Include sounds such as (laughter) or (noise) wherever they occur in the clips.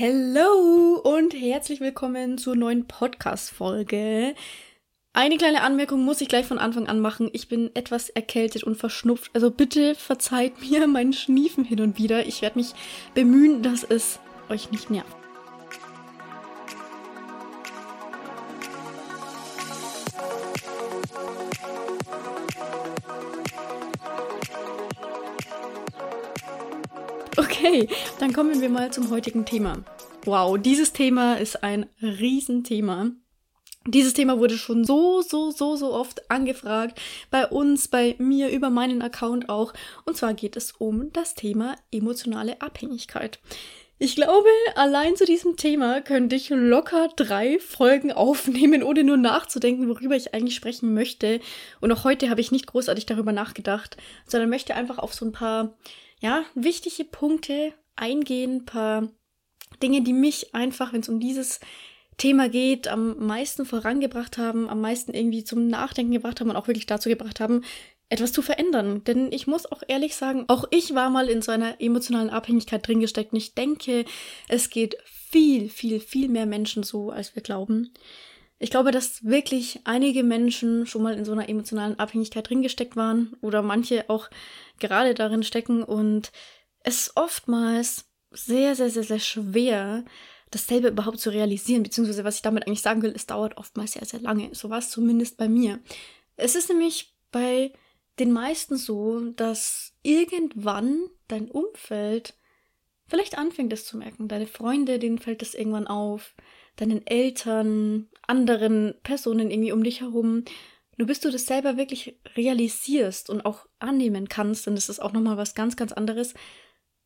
Hello und herzlich willkommen zur neuen Podcast-Folge. Eine kleine Anmerkung muss ich gleich von Anfang an machen. Ich bin etwas erkältet und verschnupft. Also bitte verzeiht mir mein Schniefen hin und wieder. Ich werde mich bemühen, dass es euch nicht nervt. Okay, dann kommen wir mal zum heutigen Thema. Wow, dieses Thema ist ein Riesenthema. Dieses Thema wurde schon so, so, so, so oft angefragt. Bei uns, bei mir, über meinen Account auch. Und zwar geht es um das Thema emotionale Abhängigkeit. Ich glaube, allein zu diesem Thema könnte ich locker drei Folgen aufnehmen, ohne nur nachzudenken, worüber ich eigentlich sprechen möchte. Und auch heute habe ich nicht großartig darüber nachgedacht, sondern möchte einfach auf so ein paar ja, wichtige Punkte eingehen, paar Dinge, die mich einfach, wenn es um dieses Thema geht, am meisten vorangebracht haben, am meisten irgendwie zum Nachdenken gebracht haben und auch wirklich dazu gebracht haben, etwas zu verändern. Denn ich muss auch ehrlich sagen, auch ich war mal in so einer emotionalen Abhängigkeit drin gesteckt und ich denke, es geht viel, viel, viel mehr Menschen so, als wir glauben. Ich glaube, dass wirklich einige Menschen schon mal in so einer emotionalen Abhängigkeit drin gesteckt waren oder manche auch gerade darin stecken und es ist oftmals sehr, sehr, sehr, sehr schwer, dasselbe überhaupt zu realisieren, beziehungsweise was ich damit eigentlich sagen will, es dauert oftmals sehr, sehr lange. So war es zumindest bei mir. Es ist nämlich bei den meisten so, dass irgendwann dein Umfeld vielleicht anfängt es zu merken. Deine Freunde, denen fällt es irgendwann auf, deinen Eltern, anderen Personen irgendwie um dich herum. Nur bis du das selber wirklich realisierst und auch annehmen kannst, denn das ist auch nochmal was ganz, ganz anderes.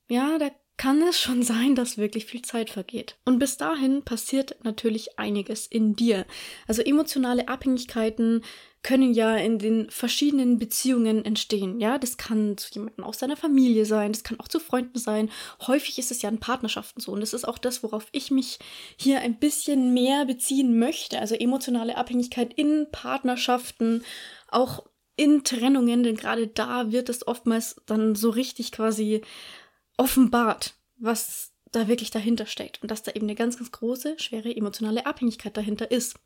Ja, da kann es schon sein, dass wirklich viel Zeit vergeht. Und bis dahin passiert natürlich einiges in dir. Also emotionale Abhängigkeiten können ja in den verschiedenen Beziehungen entstehen. Ja, das kann zu jemandem aus seiner Familie sein, das kann auch zu Freunden sein. Häufig ist es ja in Partnerschaften so. Und das ist auch das, worauf ich mich hier ein bisschen mehr beziehen möchte. Also emotionale Abhängigkeit in Partnerschaften, auch in Trennungen, denn gerade da wird es oftmals dann so richtig quasi offenbart, was da wirklich dahinter steckt und dass da eben eine ganz, ganz große, schwere emotionale Abhängigkeit dahinter ist.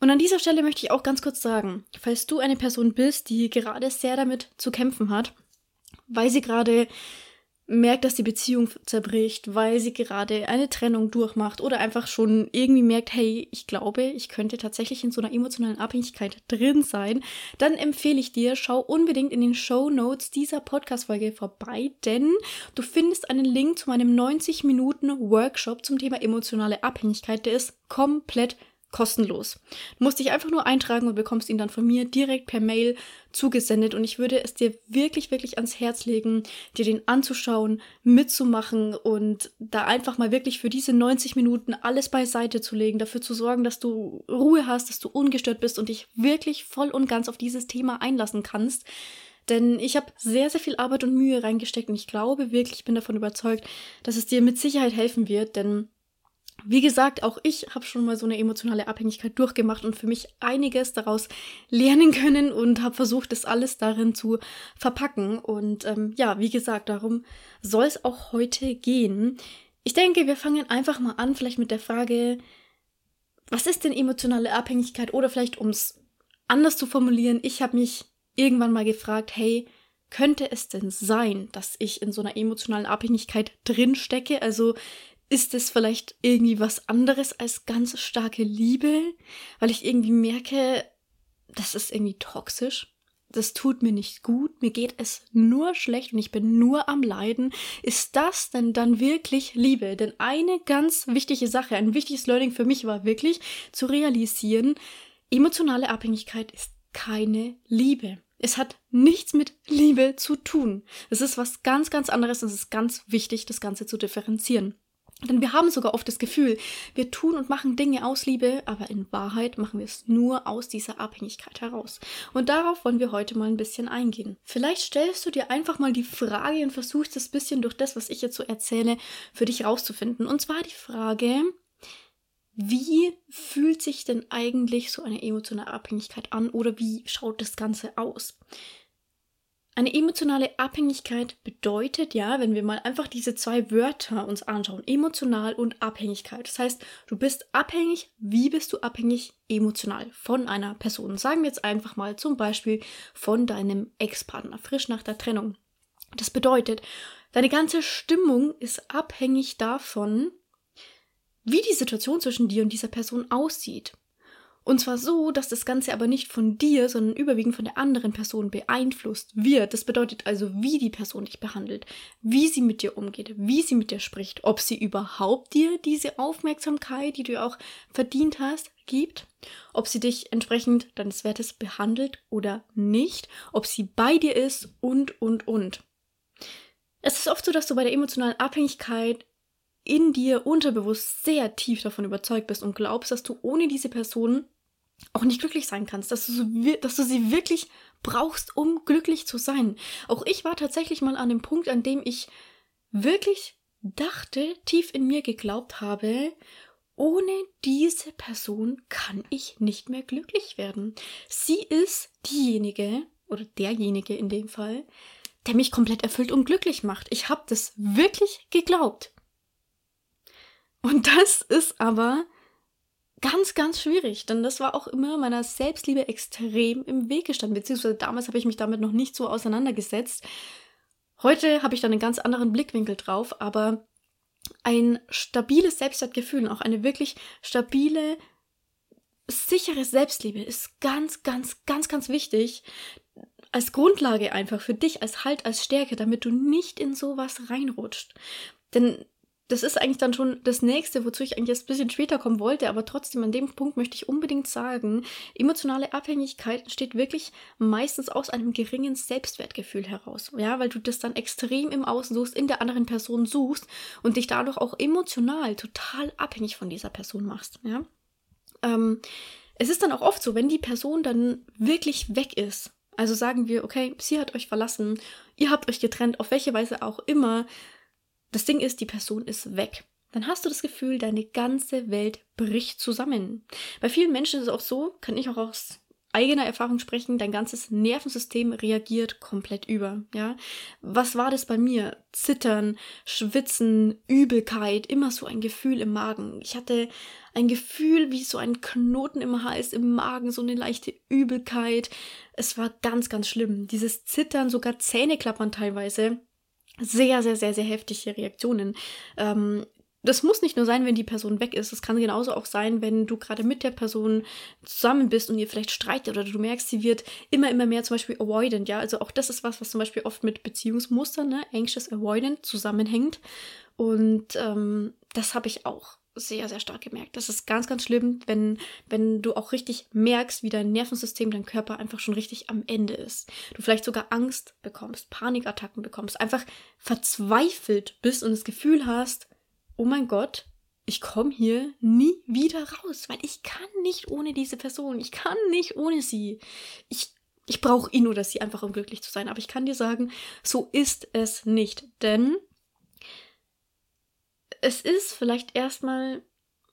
Und an dieser Stelle möchte ich auch ganz kurz sagen, falls du eine Person bist, die gerade sehr damit zu kämpfen hat, weil sie gerade merkt, dass die Beziehung zerbricht, weil sie gerade eine Trennung durchmacht oder einfach schon irgendwie merkt, hey, ich glaube, ich könnte tatsächlich in so einer emotionalen Abhängigkeit drin sein, dann empfehle ich dir, schau unbedingt in den Show Notes dieser Podcast-Folge vorbei, denn du findest einen Link zu meinem 90 Minuten Workshop zum Thema emotionale Abhängigkeit, der ist komplett kostenlos. Du musst dich einfach nur eintragen und bekommst ihn dann von mir direkt per Mail zugesendet. Und ich würde es dir wirklich, wirklich ans Herz legen, dir den anzuschauen, mitzumachen und da einfach mal wirklich für diese 90 Minuten alles beiseite zu legen, dafür zu sorgen, dass du Ruhe hast, dass du ungestört bist und dich wirklich voll und ganz auf dieses Thema einlassen kannst. Denn ich habe sehr, sehr viel Arbeit und Mühe reingesteckt und ich glaube wirklich, ich bin davon überzeugt, dass es dir mit Sicherheit helfen wird, denn wie gesagt, auch ich habe schon mal so eine emotionale Abhängigkeit durchgemacht und für mich einiges daraus lernen können und habe versucht, das alles darin zu verpacken. Und ähm, ja, wie gesagt, darum soll es auch heute gehen. Ich denke, wir fangen einfach mal an, vielleicht mit der Frage, was ist denn emotionale Abhängigkeit? Oder vielleicht, um es anders zu formulieren, ich habe mich irgendwann mal gefragt, hey, könnte es denn sein, dass ich in so einer emotionalen Abhängigkeit drin stecke? Also ist es vielleicht irgendwie was anderes als ganz starke Liebe, weil ich irgendwie merke, das ist irgendwie toxisch. Das tut mir nicht gut, mir geht es nur schlecht und ich bin nur am Leiden. Ist das denn dann wirklich Liebe? Denn eine ganz wichtige Sache, ein wichtiges Learning für mich war wirklich zu realisieren, emotionale Abhängigkeit ist keine Liebe. Es hat nichts mit Liebe zu tun. Es ist was ganz, ganz anderes und es ist ganz wichtig, das Ganze zu differenzieren. Denn wir haben sogar oft das Gefühl, wir tun und machen Dinge aus Liebe, aber in Wahrheit machen wir es nur aus dieser Abhängigkeit heraus. Und darauf wollen wir heute mal ein bisschen eingehen. Vielleicht stellst du dir einfach mal die Frage und versuchst es bisschen durch das, was ich jetzt so erzähle, für dich rauszufinden. Und zwar die Frage, wie fühlt sich denn eigentlich so eine emotionale Abhängigkeit an oder wie schaut das Ganze aus? Eine emotionale Abhängigkeit bedeutet ja, wenn wir mal einfach diese zwei Wörter uns anschauen, emotional und Abhängigkeit. Das heißt, du bist abhängig, wie bist du abhängig emotional von einer Person? Sagen wir jetzt einfach mal zum Beispiel von deinem Ex-Partner, frisch nach der Trennung. Das bedeutet, deine ganze Stimmung ist abhängig davon, wie die Situation zwischen dir und dieser Person aussieht. Und zwar so, dass das Ganze aber nicht von dir, sondern überwiegend von der anderen Person beeinflusst wird. Das bedeutet also, wie die Person dich behandelt, wie sie mit dir umgeht, wie sie mit dir spricht, ob sie überhaupt dir diese Aufmerksamkeit, die du auch verdient hast, gibt, ob sie dich entsprechend deines Wertes behandelt oder nicht, ob sie bei dir ist und, und, und. Es ist oft so, dass du bei der emotionalen Abhängigkeit in dir unterbewusst sehr tief davon überzeugt bist und glaubst, dass du ohne diese Person auch nicht glücklich sein kannst, dass du, so, dass du sie wirklich brauchst, um glücklich zu sein. Auch ich war tatsächlich mal an dem Punkt, an dem ich wirklich dachte, tief in mir geglaubt habe, ohne diese Person kann ich nicht mehr glücklich werden. Sie ist diejenige oder derjenige in dem Fall, der mich komplett erfüllt und glücklich macht. Ich habe das wirklich geglaubt. Und das ist aber ganz, ganz schwierig, denn das war auch immer meiner Selbstliebe extrem im Weg gestanden, beziehungsweise damals habe ich mich damit noch nicht so auseinandergesetzt. Heute habe ich da einen ganz anderen Blickwinkel drauf, aber ein stabiles Selbstwertgefühl und auch eine wirklich stabile, sichere Selbstliebe ist ganz, ganz, ganz, ganz wichtig. Als Grundlage einfach für dich, als Halt, als Stärke, damit du nicht in sowas reinrutscht. Denn das ist eigentlich dann schon das nächste, wozu ich eigentlich erst ein bisschen später kommen wollte, aber trotzdem an dem Punkt möchte ich unbedingt sagen, emotionale Abhängigkeit entsteht wirklich meistens aus einem geringen Selbstwertgefühl heraus. Ja, weil du das dann extrem im Außen suchst, in der anderen Person suchst und dich dadurch auch emotional total abhängig von dieser Person machst. Ja. Ähm, es ist dann auch oft so, wenn die Person dann wirklich weg ist, also sagen wir, okay, sie hat euch verlassen, ihr habt euch getrennt, auf welche Weise auch immer, das Ding ist, die Person ist weg. Dann hast du das Gefühl, deine ganze Welt bricht zusammen. Bei vielen Menschen ist es auch so, kann ich auch aus eigener Erfahrung sprechen, dein ganzes Nervensystem reagiert komplett über, ja. Was war das bei mir? Zittern, Schwitzen, Übelkeit, immer so ein Gefühl im Magen. Ich hatte ein Gefühl wie so ein Knoten im Hals, im Magen, so eine leichte Übelkeit. Es war ganz, ganz schlimm. Dieses Zittern, sogar Zähneklappern teilweise sehr, sehr, sehr, sehr heftige Reaktionen. Ähm, das muss nicht nur sein, wenn die Person weg ist. Das kann genauso auch sein, wenn du gerade mit der Person zusammen bist und ihr vielleicht streitet oder du merkst, sie wird immer, immer mehr zum Beispiel avoidant. Ja, also auch das ist was, was zum Beispiel oft mit Beziehungsmustern, ne, anxious avoidant zusammenhängt. Und ähm, das habe ich auch sehr, sehr stark gemerkt. Das ist ganz, ganz schlimm, wenn, wenn du auch richtig merkst, wie dein Nervensystem, dein Körper einfach schon richtig am Ende ist. Du vielleicht sogar Angst bekommst, Panikattacken bekommst, einfach verzweifelt bist und das Gefühl hast, oh mein Gott, ich komme hier nie wieder raus, weil ich kann nicht ohne diese Person, ich kann nicht ohne sie. Ich, ich brauche ihn oder sie einfach, um glücklich zu sein. Aber ich kann dir sagen, so ist es nicht. Denn es ist vielleicht erstmal,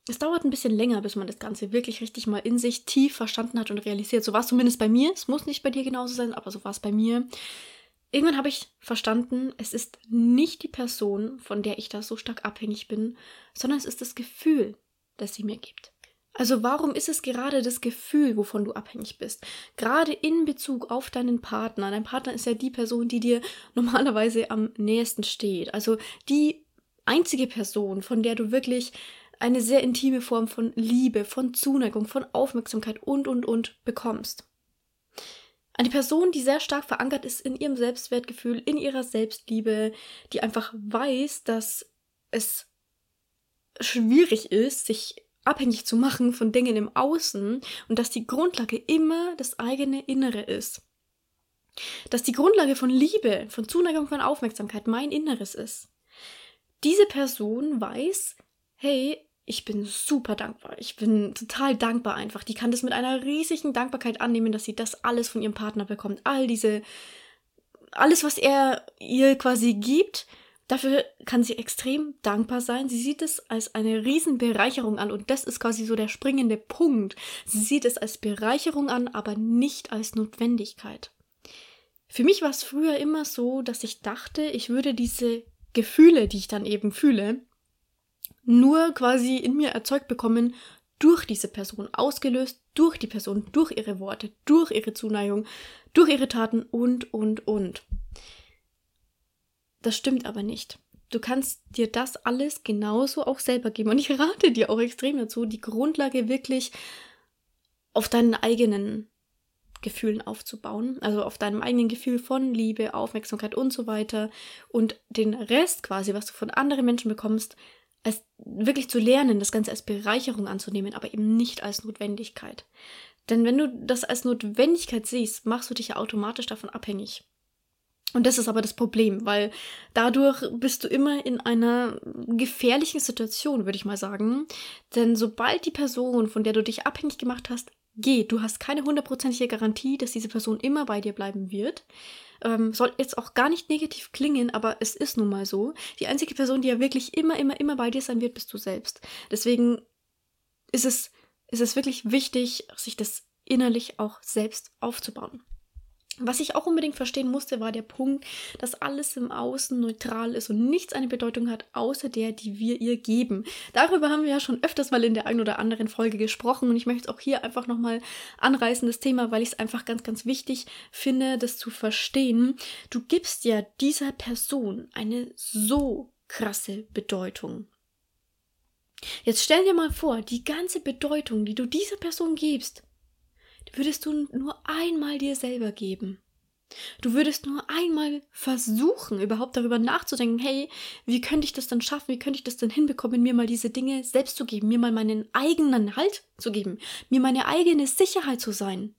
es dauert ein bisschen länger, bis man das Ganze wirklich richtig mal in sich tief verstanden hat und realisiert. So war es zumindest bei mir. Es muss nicht bei dir genauso sein, aber so war es bei mir. Irgendwann habe ich verstanden, es ist nicht die Person, von der ich da so stark abhängig bin, sondern es ist das Gefühl, das sie mir gibt. Also warum ist es gerade das Gefühl, wovon du abhängig bist? Gerade in Bezug auf deinen Partner. Dein Partner ist ja die Person, die dir normalerweise am nächsten steht. Also die einzige Person, von der du wirklich eine sehr intime Form von Liebe, von Zuneigung, von Aufmerksamkeit und, und, und bekommst. Eine Person, die sehr stark verankert ist in ihrem Selbstwertgefühl, in ihrer Selbstliebe, die einfach weiß, dass es schwierig ist, sich abhängig zu machen von Dingen im Außen und dass die Grundlage immer das eigene Innere ist. Dass die Grundlage von Liebe, von Zuneigung, von Aufmerksamkeit mein Inneres ist diese Person weiß, hey, ich bin super dankbar. Ich bin total dankbar einfach. Die kann das mit einer riesigen Dankbarkeit annehmen, dass sie das alles von ihrem Partner bekommt. All diese, alles, was er ihr quasi gibt, dafür kann sie extrem dankbar sein. Sie sieht es als eine Riesenbereicherung an und das ist quasi so der springende Punkt. Sie sieht es als Bereicherung an, aber nicht als Notwendigkeit. Für mich war es früher immer so, dass ich dachte, ich würde diese Gefühle, die ich dann eben fühle, nur quasi in mir erzeugt bekommen durch diese Person, ausgelöst durch die Person, durch ihre Worte, durch ihre Zuneigung, durch ihre Taten und, und, und. Das stimmt aber nicht. Du kannst dir das alles genauso auch selber geben. Und ich rate dir auch extrem dazu, die Grundlage wirklich auf deinen eigenen Gefühlen aufzubauen, also auf deinem eigenen Gefühl von Liebe, Aufmerksamkeit und so weiter und den Rest quasi, was du von anderen Menschen bekommst, als wirklich zu lernen, das Ganze als Bereicherung anzunehmen, aber eben nicht als Notwendigkeit. Denn wenn du das als Notwendigkeit siehst, machst du dich ja automatisch davon abhängig. Und das ist aber das Problem, weil dadurch bist du immer in einer gefährlichen Situation, würde ich mal sagen. Denn sobald die Person, von der du dich abhängig gemacht hast, geht, du hast keine hundertprozentige Garantie, dass diese Person immer bei dir bleiben wird. Ähm, soll jetzt auch gar nicht negativ klingen, aber es ist nun mal so. Die einzige Person, die ja wirklich immer, immer, immer bei dir sein wird, bist du selbst. Deswegen ist es, ist es wirklich wichtig, sich das innerlich auch selbst aufzubauen. Was ich auch unbedingt verstehen musste, war der Punkt, dass alles im Außen neutral ist und nichts eine Bedeutung hat, außer der, die wir ihr geben. Darüber haben wir ja schon öfters mal in der einen oder anderen Folge gesprochen und ich möchte es auch hier einfach nochmal anreißen, das Thema, weil ich es einfach ganz, ganz wichtig finde, das zu verstehen. Du gibst ja dieser Person eine so krasse Bedeutung. Jetzt stell dir mal vor, die ganze Bedeutung, die du dieser Person gibst, würdest du nur einmal dir selber geben. Du würdest nur einmal versuchen, überhaupt darüber nachzudenken, hey, wie könnte ich das dann schaffen, wie könnte ich das dann hinbekommen, mir mal diese Dinge selbst zu geben, mir mal meinen eigenen Halt zu geben, mir meine eigene Sicherheit zu sein.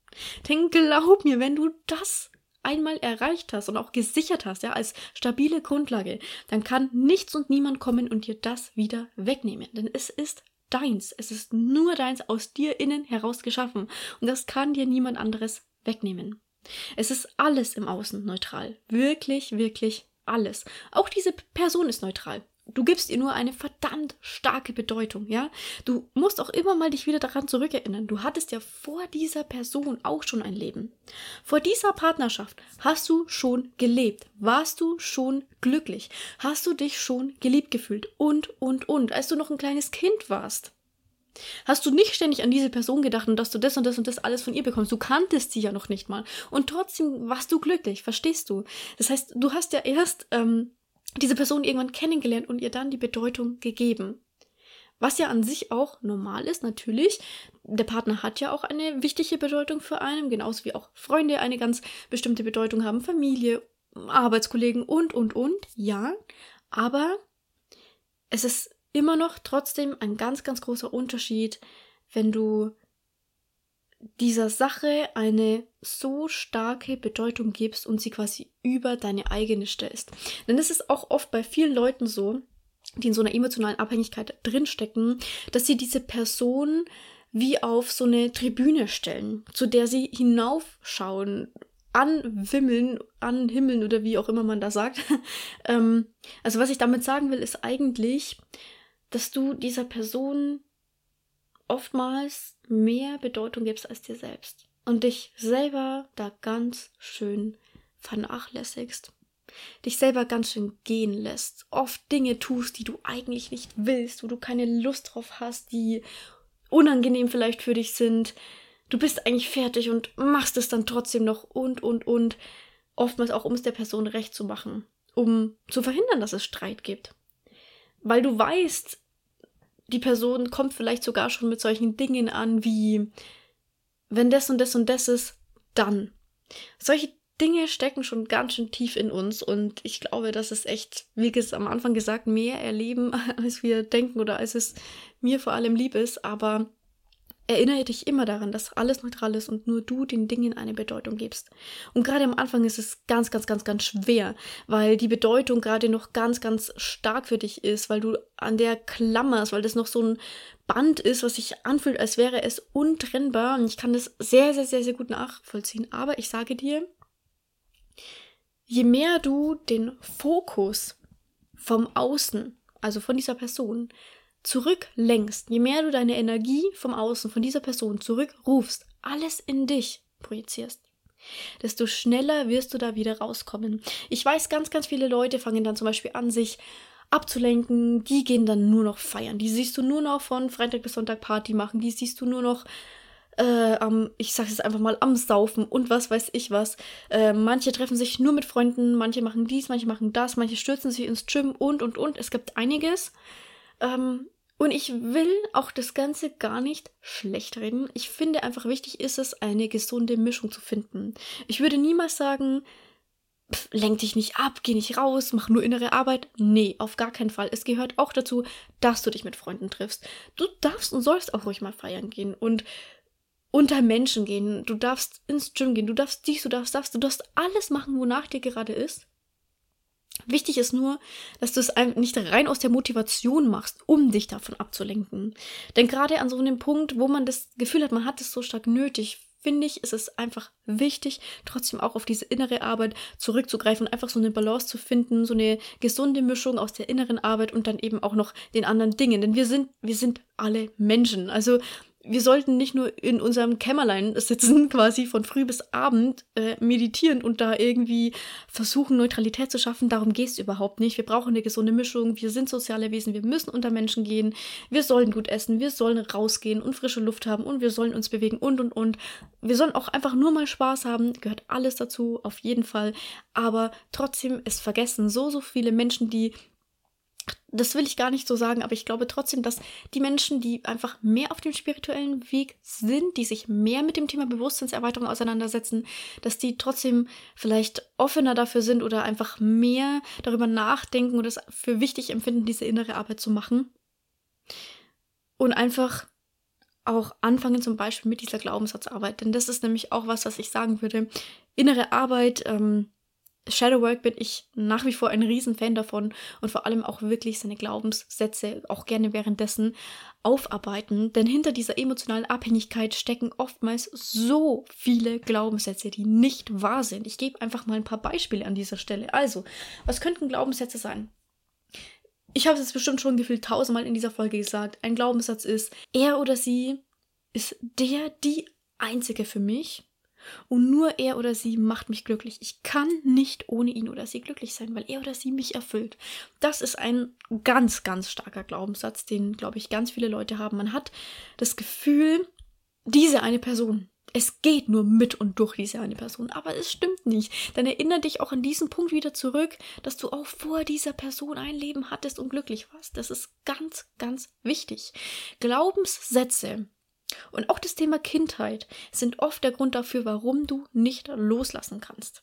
Denn glaub mir, wenn du das einmal erreicht hast und auch gesichert hast, ja, als stabile Grundlage, dann kann nichts und niemand kommen und dir das wieder wegnehmen. Denn es ist deins. Es ist nur deins aus dir innen heraus geschaffen. Und das kann dir niemand anderes wegnehmen. Es ist alles im Außen neutral. Wirklich, wirklich alles. Auch diese Person ist neutral. Du gibst ihr nur eine verdammt starke Bedeutung, ja? Du musst auch immer mal dich wieder daran zurückerinnern. Du hattest ja vor dieser Person auch schon ein Leben. Vor dieser Partnerschaft hast du schon gelebt. Warst du schon glücklich? Hast du dich schon geliebt gefühlt? Und, und, und, als du noch ein kleines Kind warst. Hast du nicht ständig an diese Person gedacht und dass du das und das und das alles von ihr bekommst? Du kanntest sie ja noch nicht mal. Und trotzdem warst du glücklich, verstehst du? Das heißt, du hast ja erst ähm, diese Person irgendwann kennengelernt und ihr dann die Bedeutung gegeben. Was ja an sich auch normal ist, natürlich. Der Partner hat ja auch eine wichtige Bedeutung für einen, genauso wie auch Freunde eine ganz bestimmte Bedeutung haben, Familie, Arbeitskollegen und, und, und, ja. Aber es ist immer noch trotzdem ein ganz, ganz großer Unterschied, wenn du dieser Sache eine so starke Bedeutung gibst und sie quasi über deine eigene stellst. Denn es ist auch oft bei vielen Leuten so, die in so einer emotionalen Abhängigkeit drinstecken, dass sie diese Person wie auf so eine Tribüne stellen, zu der sie hinaufschauen, anwimmeln, anhimmeln oder wie auch immer man da sagt. (laughs) ähm, also was ich damit sagen will, ist eigentlich, dass du dieser Person oftmals mehr Bedeutung gibst als dir selbst und dich selber da ganz schön vernachlässigst. Dich selber ganz schön gehen lässt, oft Dinge tust, die du eigentlich nicht willst, wo du keine Lust drauf hast, die unangenehm vielleicht für dich sind. Du bist eigentlich fertig und machst es dann trotzdem noch und und und. Oftmals auch, um es der Person recht zu machen, um zu verhindern, dass es Streit gibt. Weil du weißt, die Person kommt vielleicht sogar schon mit solchen Dingen an wie, wenn das und das und das ist, dann. Solche Dinge stecken schon ganz schön tief in uns und ich glaube, das ist echt, wie am Anfang gesagt, mehr erleben, (laughs) als wir denken oder als es mir vor allem lieb ist, aber Erinnere dich immer daran, dass alles neutral ist und nur du den Dingen eine Bedeutung gibst. Und gerade am Anfang ist es ganz, ganz, ganz, ganz schwer, weil die Bedeutung gerade noch ganz, ganz stark für dich ist, weil du an der klammerst, weil das noch so ein Band ist, was sich anfühlt, als wäre es untrennbar. Und ich kann das sehr, sehr, sehr, sehr gut nachvollziehen. Aber ich sage dir, je mehr du den Fokus vom Außen, also von dieser Person, zurücklenkst, je mehr du deine Energie vom Außen, von dieser Person zurückrufst, alles in dich projizierst, desto schneller wirst du da wieder rauskommen. Ich weiß, ganz, ganz viele Leute fangen dann zum Beispiel an, sich abzulenken. Die gehen dann nur noch feiern. Die siehst du nur noch von Freitag bis Sonntag Party machen. Die siehst du nur noch äh, am, ich sag es einfach mal, am Saufen und was weiß ich was. Äh, manche treffen sich nur mit Freunden, manche machen dies, manche machen das, manche stürzen sich ins Gym und und und. Es gibt einiges. Ähm, und ich will auch das Ganze gar nicht schlecht reden. Ich finde einfach wichtig ist es, eine gesunde Mischung zu finden. Ich würde niemals sagen, pff, lenk dich nicht ab, geh nicht raus, mach nur innere Arbeit. Nee, auf gar keinen Fall. Es gehört auch dazu, dass du dich mit Freunden triffst. Du darfst und sollst auch ruhig mal feiern gehen und unter Menschen gehen. Du darfst ins Gym gehen, du darfst dies, du darfst das, du darfst alles machen, wonach dir gerade ist. Wichtig ist nur, dass du es nicht rein aus der Motivation machst, um dich davon abzulenken. Denn gerade an so einem Punkt, wo man das Gefühl hat, man hat es so stark nötig, finde ich, ist es einfach wichtig, trotzdem auch auf diese innere Arbeit zurückzugreifen und einfach so eine Balance zu finden, so eine gesunde Mischung aus der inneren Arbeit und dann eben auch noch den anderen Dingen. Denn wir sind, wir sind alle Menschen. Also wir sollten nicht nur in unserem Kämmerlein sitzen, (laughs) quasi von früh bis abend äh, meditieren und da irgendwie versuchen, Neutralität zu schaffen. Darum geht es überhaupt nicht. Wir brauchen eine gesunde Mischung. Wir sind soziale Wesen. Wir müssen unter Menschen gehen. Wir sollen gut essen. Wir sollen rausgehen und frische Luft haben und wir sollen uns bewegen und und und. Wir sollen auch einfach nur mal Spaß haben. Gehört alles dazu, auf jeden Fall. Aber trotzdem, es vergessen so, so viele Menschen, die das will ich gar nicht so sagen, aber ich glaube trotzdem, dass die Menschen, die einfach mehr auf dem spirituellen Weg sind, die sich mehr mit dem Thema Bewusstseinserweiterung auseinandersetzen, dass die trotzdem vielleicht offener dafür sind oder einfach mehr darüber nachdenken oder es für wichtig empfinden, diese innere Arbeit zu machen. Und einfach auch anfangen zum Beispiel mit dieser Glaubenssatzarbeit. Denn das ist nämlich auch was, was ich sagen würde. Innere Arbeit, ähm, Shadowwork bin ich nach wie vor ein Riesenfan davon und vor allem auch wirklich seine Glaubenssätze auch gerne währenddessen aufarbeiten, denn hinter dieser emotionalen Abhängigkeit stecken oftmals so viele Glaubenssätze, die nicht wahr sind. Ich gebe einfach mal ein paar Beispiele an dieser Stelle. Also, was könnten Glaubenssätze sein? Ich habe es jetzt bestimmt schon gefühlt tausendmal in dieser Folge gesagt. Ein Glaubenssatz ist, er oder sie ist der, die einzige für mich und nur er oder sie macht mich glücklich. Ich kann nicht ohne ihn oder sie glücklich sein, weil er oder sie mich erfüllt. Das ist ein ganz, ganz starker Glaubenssatz, den, glaube ich, ganz viele Leute haben. Man hat das Gefühl, diese eine Person, es geht nur mit und durch diese eine Person. Aber es stimmt nicht. Dann erinnere dich auch an diesen Punkt wieder zurück, dass du auch vor dieser Person ein Leben hattest und glücklich warst. Das ist ganz, ganz wichtig. Glaubenssätze und auch das Thema Kindheit sind oft der Grund dafür, warum du nicht loslassen kannst.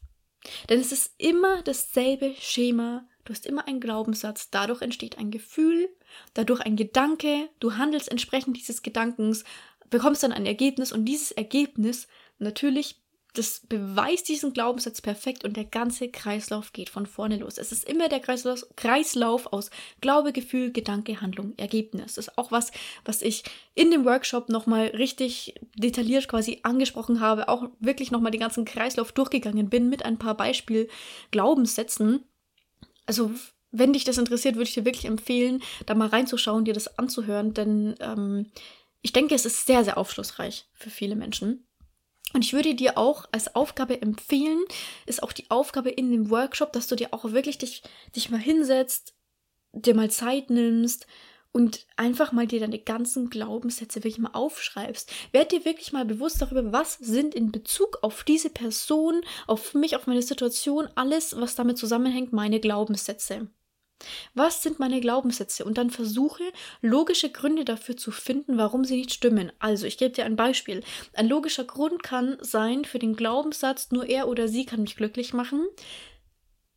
Denn es ist immer dasselbe Schema, du hast immer einen Glaubenssatz, dadurch entsteht ein Gefühl, dadurch ein Gedanke, du handelst entsprechend dieses Gedankens, bekommst dann ein Ergebnis. Und dieses Ergebnis natürlich das beweist diesen Glaubenssatz perfekt und der ganze Kreislauf geht von vorne los. Es ist immer der Kreislauf, aus Glaube, Gefühl, Gedanke, Handlung, Ergebnis. Das ist auch was, was ich in dem Workshop nochmal richtig detailliert quasi angesprochen habe, auch wirklich nochmal den ganzen Kreislauf durchgegangen bin mit ein paar Beispiel-Glaubenssätzen. Also wenn dich das interessiert, würde ich dir wirklich empfehlen, da mal reinzuschauen, dir das anzuhören, denn ähm, ich denke, es ist sehr, sehr aufschlussreich für viele Menschen. Und ich würde dir auch als Aufgabe empfehlen, ist auch die Aufgabe in dem Workshop, dass du dir auch wirklich dich, dich mal hinsetzt, dir mal Zeit nimmst und einfach mal dir deine ganzen Glaubenssätze wirklich mal aufschreibst. Werd dir wirklich mal bewusst darüber, was sind in Bezug auf diese Person, auf mich, auf meine Situation, alles, was damit zusammenhängt, meine Glaubenssätze. Was sind meine Glaubenssätze? Und dann versuche, logische Gründe dafür zu finden, warum sie nicht stimmen. Also, ich gebe dir ein Beispiel. Ein logischer Grund kann sein für den Glaubenssatz, nur er oder sie kann mich glücklich machen.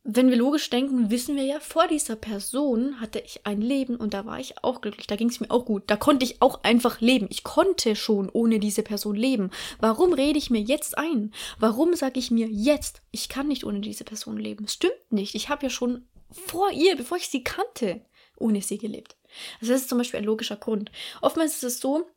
Wenn wir logisch denken, wissen wir ja, vor dieser Person hatte ich ein Leben und da war ich auch glücklich, da ging es mir auch gut, da konnte ich auch einfach leben. Ich konnte schon ohne diese Person leben. Warum rede ich mir jetzt ein? Warum sage ich mir jetzt, ich kann nicht ohne diese Person leben? Stimmt nicht. Ich habe ja schon vor ihr, bevor ich sie kannte, ohne sie gelebt. Also das ist zum Beispiel ein logischer Grund. Oftmals ist es so,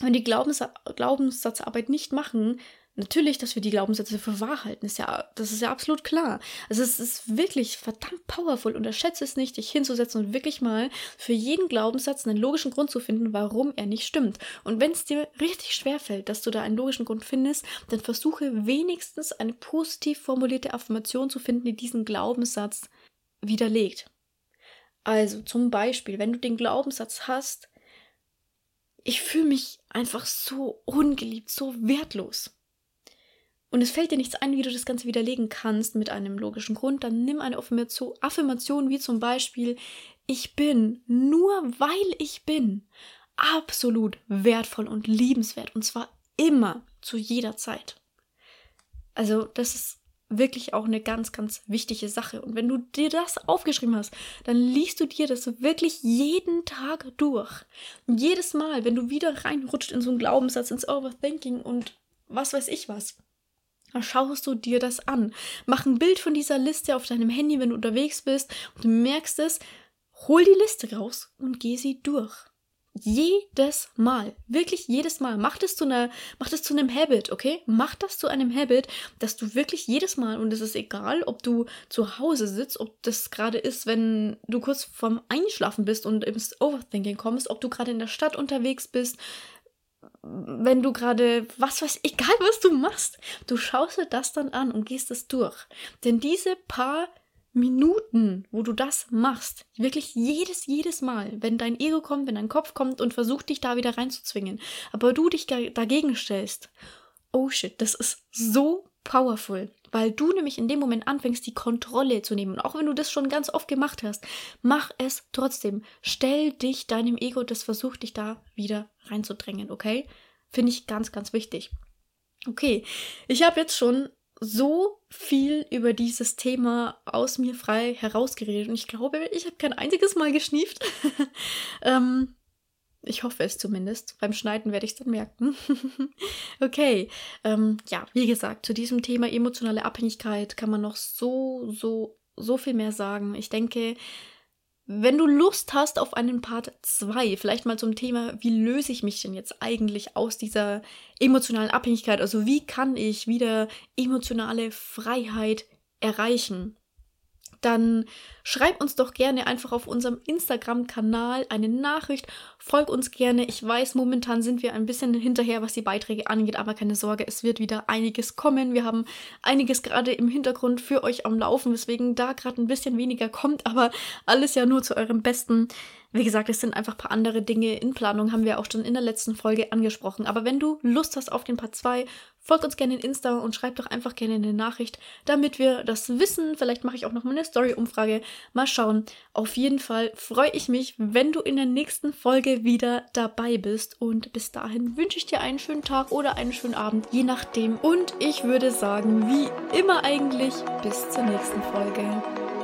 wenn die Glaubens Glaubenssatzarbeit nicht machen, natürlich, dass wir die Glaubenssätze für wahr halten, ist ja, das ist ja absolut klar. Also es ist wirklich verdammt powerful. Unterschätze es nicht, dich hinzusetzen und wirklich mal für jeden Glaubenssatz einen logischen Grund zu finden, warum er nicht stimmt. Und wenn es dir richtig schwer fällt, dass du da einen logischen Grund findest, dann versuche wenigstens eine positiv formulierte Affirmation zu finden, die diesen Glaubenssatz widerlegt. Also zum Beispiel, wenn du den Glaubenssatz hast, ich fühle mich einfach so ungeliebt, so wertlos und es fällt dir nichts ein, wie du das Ganze widerlegen kannst mit einem logischen Grund, dann nimm eine Affirmation wie zum Beispiel, ich bin, nur weil ich bin, absolut wertvoll und liebenswert und zwar immer zu jeder Zeit. Also das ist wirklich auch eine ganz, ganz wichtige Sache. Und wenn du dir das aufgeschrieben hast, dann liest du dir das wirklich jeden Tag durch. Und jedes Mal, wenn du wieder reinrutscht in so einen Glaubenssatz, ins Overthinking und was weiß ich was, dann schaust du dir das an. Mach ein Bild von dieser Liste auf deinem Handy, wenn du unterwegs bist und du merkst es. Hol die Liste raus und geh sie durch. Jedes Mal, wirklich jedes Mal. Mach das zu einer, mach das zu einem Habit, okay? Mach das zu einem Habit, dass du wirklich jedes Mal, und es ist egal, ob du zu Hause sitzt, ob das gerade ist, wenn du kurz vorm Einschlafen bist und ins Overthinking kommst, ob du gerade in der Stadt unterwegs bist, wenn du gerade, was weiß, egal was du machst, du schaust dir das dann an und gehst es durch. Denn diese paar Minuten, wo du das machst, wirklich jedes, jedes Mal, wenn dein Ego kommt, wenn dein Kopf kommt und versucht, dich da wieder reinzuzwingen, aber du dich dagegen stellst, oh shit, das ist so powerful, weil du nämlich in dem Moment anfängst, die Kontrolle zu nehmen. Und auch wenn du das schon ganz oft gemacht hast, mach es trotzdem. Stell dich deinem Ego, das versucht, dich da wieder reinzudrängen, okay? Finde ich ganz, ganz wichtig. Okay, ich habe jetzt schon so viel über dieses Thema aus mir frei herausgeredet und ich glaube, ich habe kein einziges Mal geschnieft. (laughs) ähm, ich hoffe es zumindest. Beim Schneiden werde ich es dann merken. (laughs) okay. Ähm, ja, wie gesagt, zu diesem Thema emotionale Abhängigkeit kann man noch so, so, so viel mehr sagen. Ich denke, wenn du Lust hast auf einen Part 2, vielleicht mal zum Thema, wie löse ich mich denn jetzt eigentlich aus dieser emotionalen Abhängigkeit? Also wie kann ich wieder emotionale Freiheit erreichen? Dann schreib uns doch gerne einfach auf unserem Instagram-Kanal eine Nachricht. Folg uns gerne. Ich weiß, momentan sind wir ein bisschen hinterher, was die Beiträge angeht, aber keine Sorge, es wird wieder einiges kommen. Wir haben einiges gerade im Hintergrund für euch am Laufen, weswegen da gerade ein bisschen weniger kommt, aber alles ja nur zu eurem Besten. Wie gesagt, es sind einfach ein paar andere Dinge in Planung, haben wir auch schon in der letzten Folge angesprochen. Aber wenn du Lust hast auf den Part 2, folg uns gerne in Insta und schreib doch einfach gerne eine Nachricht, damit wir das wissen. Vielleicht mache ich auch noch mal eine Story-Umfrage. Mal schauen. Auf jeden Fall freue ich mich, wenn du in der nächsten Folge wieder dabei bist. Und bis dahin wünsche ich dir einen schönen Tag oder einen schönen Abend, je nachdem. Und ich würde sagen, wie immer eigentlich, bis zur nächsten Folge.